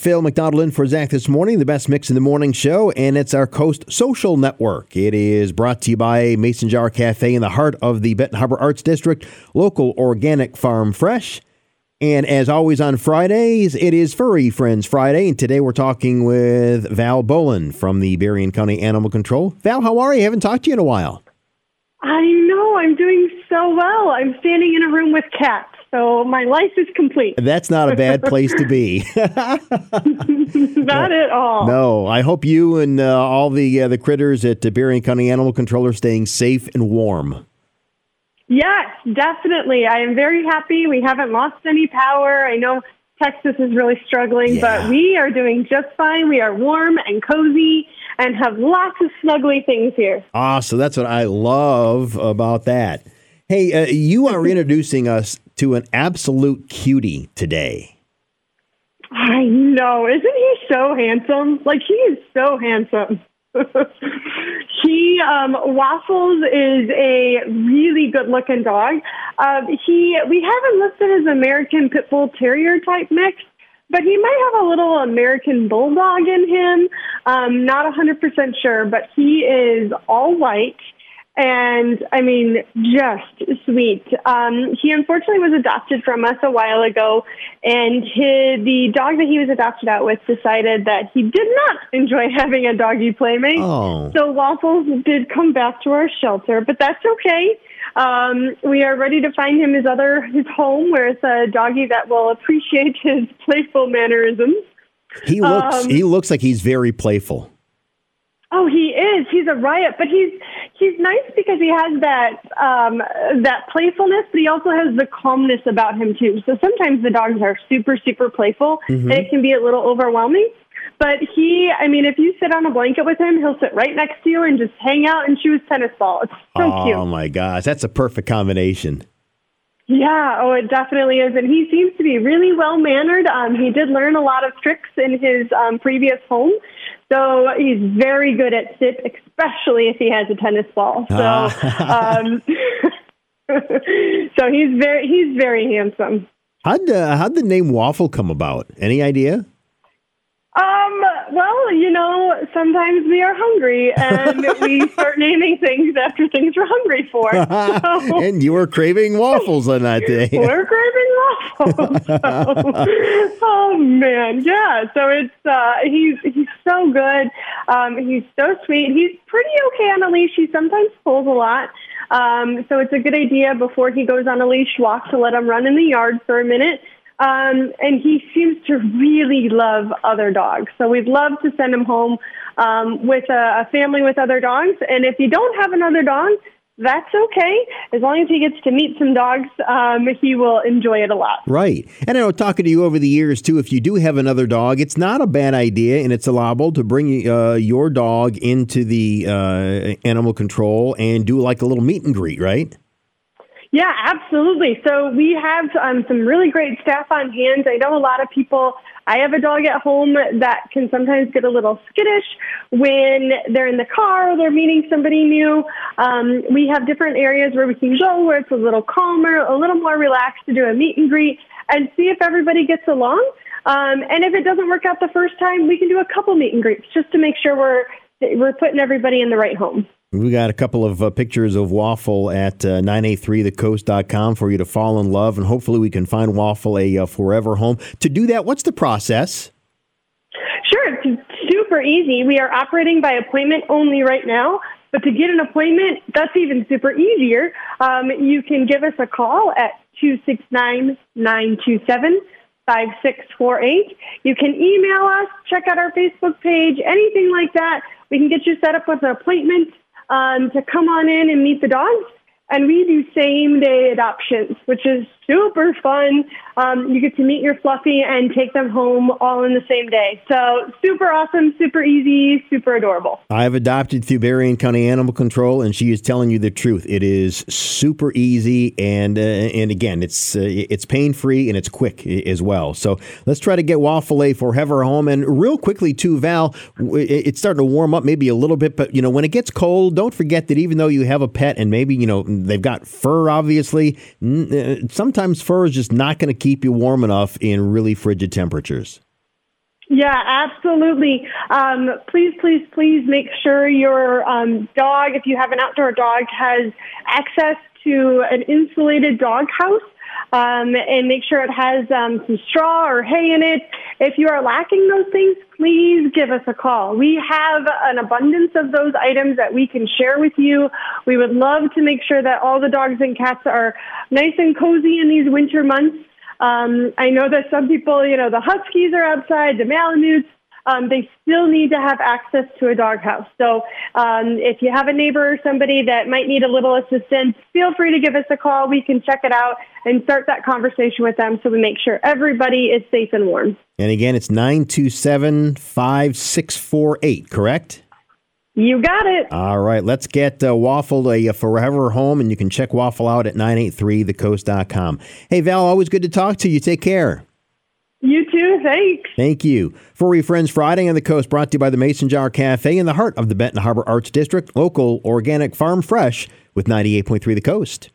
Phil McDonald in for Zach this morning, the best mix in the morning show, and it's our Coast Social Network. It is brought to you by Mason Jar Cafe in the heart of the Benton Harbor Arts District, local organic farm fresh. And as always on Fridays, it is Furry Friends Friday, and today we're talking with Val Bolin from the Berrien County Animal Control. Val, how are you? I haven't talked to you in a while. I know, I'm doing so well. I'm standing in a room with cats. So my life is complete. That's not a bad place to be. not at all. No, I hope you and uh, all the uh, the critters at uh, Berrien County Animal Control are staying safe and warm. Yes, definitely. I am very happy. We haven't lost any power. I know Texas is really struggling, yeah. but we are doing just fine. We are warm and cozy and have lots of snuggly things here. Ah, so that's what I love about that. Hey, uh, you are introducing us to an absolute cutie today. I know. Isn't he so handsome? Like, he is so handsome. he um, Waffles is a really good looking dog. Uh, he we have him listed as American Pit Bull Terrier type mix, but he might have a little American Bulldog in him. Um, not 100% sure, but he is all white and I mean, just sweet. Um, he unfortunately was adopted from us a while ago, and his, the dog that he was adopted out with decided that he did not enjoy having a doggy playmate. Oh. So Waffles did come back to our shelter, but that's okay. Um, we are ready to find him his other his home, where it's a doggy that will appreciate his playful mannerisms. He looks um, he looks like he's very playful. Oh, he is. He's a riot, but he's he's nice because he has that um, that playfulness, but he also has the calmness about him too. So sometimes the dogs are super super playful, mm-hmm. and it can be a little overwhelming. But he, I mean, if you sit on a blanket with him, he'll sit right next to you and just hang out and chew his tennis ball. It's so oh, cute. Oh my gosh, that's a perfect combination. Yeah, oh, it definitely is. And he seems to be really well mannered. Um, he did learn a lot of tricks in his um, previous home. So he's very good at sit, especially if he has a tennis ball. So, ah. um, so he's very he's very handsome. How'd uh, how'd the name Waffle come about? Any idea? Well, you know, sometimes we are hungry and we start naming things after things we're hungry for. So, and you were craving waffles on that day. we're craving waffles. So, oh man, yeah. So it's uh, he's he's so good. Um, he's so sweet. He's pretty okay on a leash. He sometimes pulls a lot. Um, so it's a good idea before he goes on a leash walk to let him run in the yard for a minute um, and he seems to really love other dogs. So we'd love to send him home um, with a, a family with other dogs. And if you don't have another dog, that's okay. As long as he gets to meet some dogs, um, he will enjoy it a lot. Right. And I know talking to you over the years, too, if you do have another dog, it's not a bad idea and it's allowable to bring uh, your dog into the uh, animal control and do like a little meet and greet, right? Yeah, absolutely. So we have um, some really great staff on hand. I know a lot of people. I have a dog at home that can sometimes get a little skittish when they're in the car or they're meeting somebody new. Um, we have different areas where we can go where it's a little calmer, a little more relaxed to do a meet and greet and see if everybody gets along. Um, and if it doesn't work out the first time, we can do a couple meet and greets just to make sure we're we're putting everybody in the right home. We got a couple of uh, pictures of Waffle at uh, 983thecoast.com for you to fall in love, and hopefully we can find Waffle a uh, forever home. To do that, what's the process? Sure, it's super easy. We are operating by appointment only right now, but to get an appointment, that's even super easier. Um, you can give us a call at 269 927 5648. You can email us, check out our Facebook page, anything like that. We can get you set up with an appointment um, to come on in and meet the dogs. And we do same day adoptions, which is super fun. Um, you get to meet your fluffy and take them home all in the same day. So super awesome, super easy, super adorable. I've adopted through Berrien County Animal Control, and she is telling you the truth. It is super easy, and uh, and again, it's uh, it's pain free and it's quick as well. So let's try to get Waffle A forever home. And real quickly too, Val, it's starting to warm up maybe a little bit, but you know when it gets cold, don't forget that even though you have a pet and maybe you know they've got fur, obviously, uh, sometimes fur is just not going to keep you warm enough in really frigid temperatures. Yeah, absolutely. Um, please, please, please make sure your um, dog, if you have an outdoor dog, has access to an insulated dog house. Um, and make sure it has um, some straw or hay in it. If you are lacking those things, please give us a call. We have an abundance of those items that we can share with you. We would love to make sure that all the dogs and cats are nice and cozy in these winter months. Um, I know that some people, you know, the Huskies are outside, the Malamutes, um, they still need to have access to a doghouse. So um, if you have a neighbor or somebody that might need a little assistance, feel free to give us a call. We can check it out and start that conversation with them so we make sure everybody is safe and warm. And again, it's 927 5648, correct? You got it. All right, let's get uh, Waffle a, a forever home, and you can check Waffle out at 983thecoast.com. Hey, Val, always good to talk to you. Take care. You too. Thanks. Thank you. Furry Friends Friday on the Coast brought to you by the Mason Jar Cafe in the heart of the Benton Harbor Arts District, local, organic, farm fresh with 98.3 The Coast.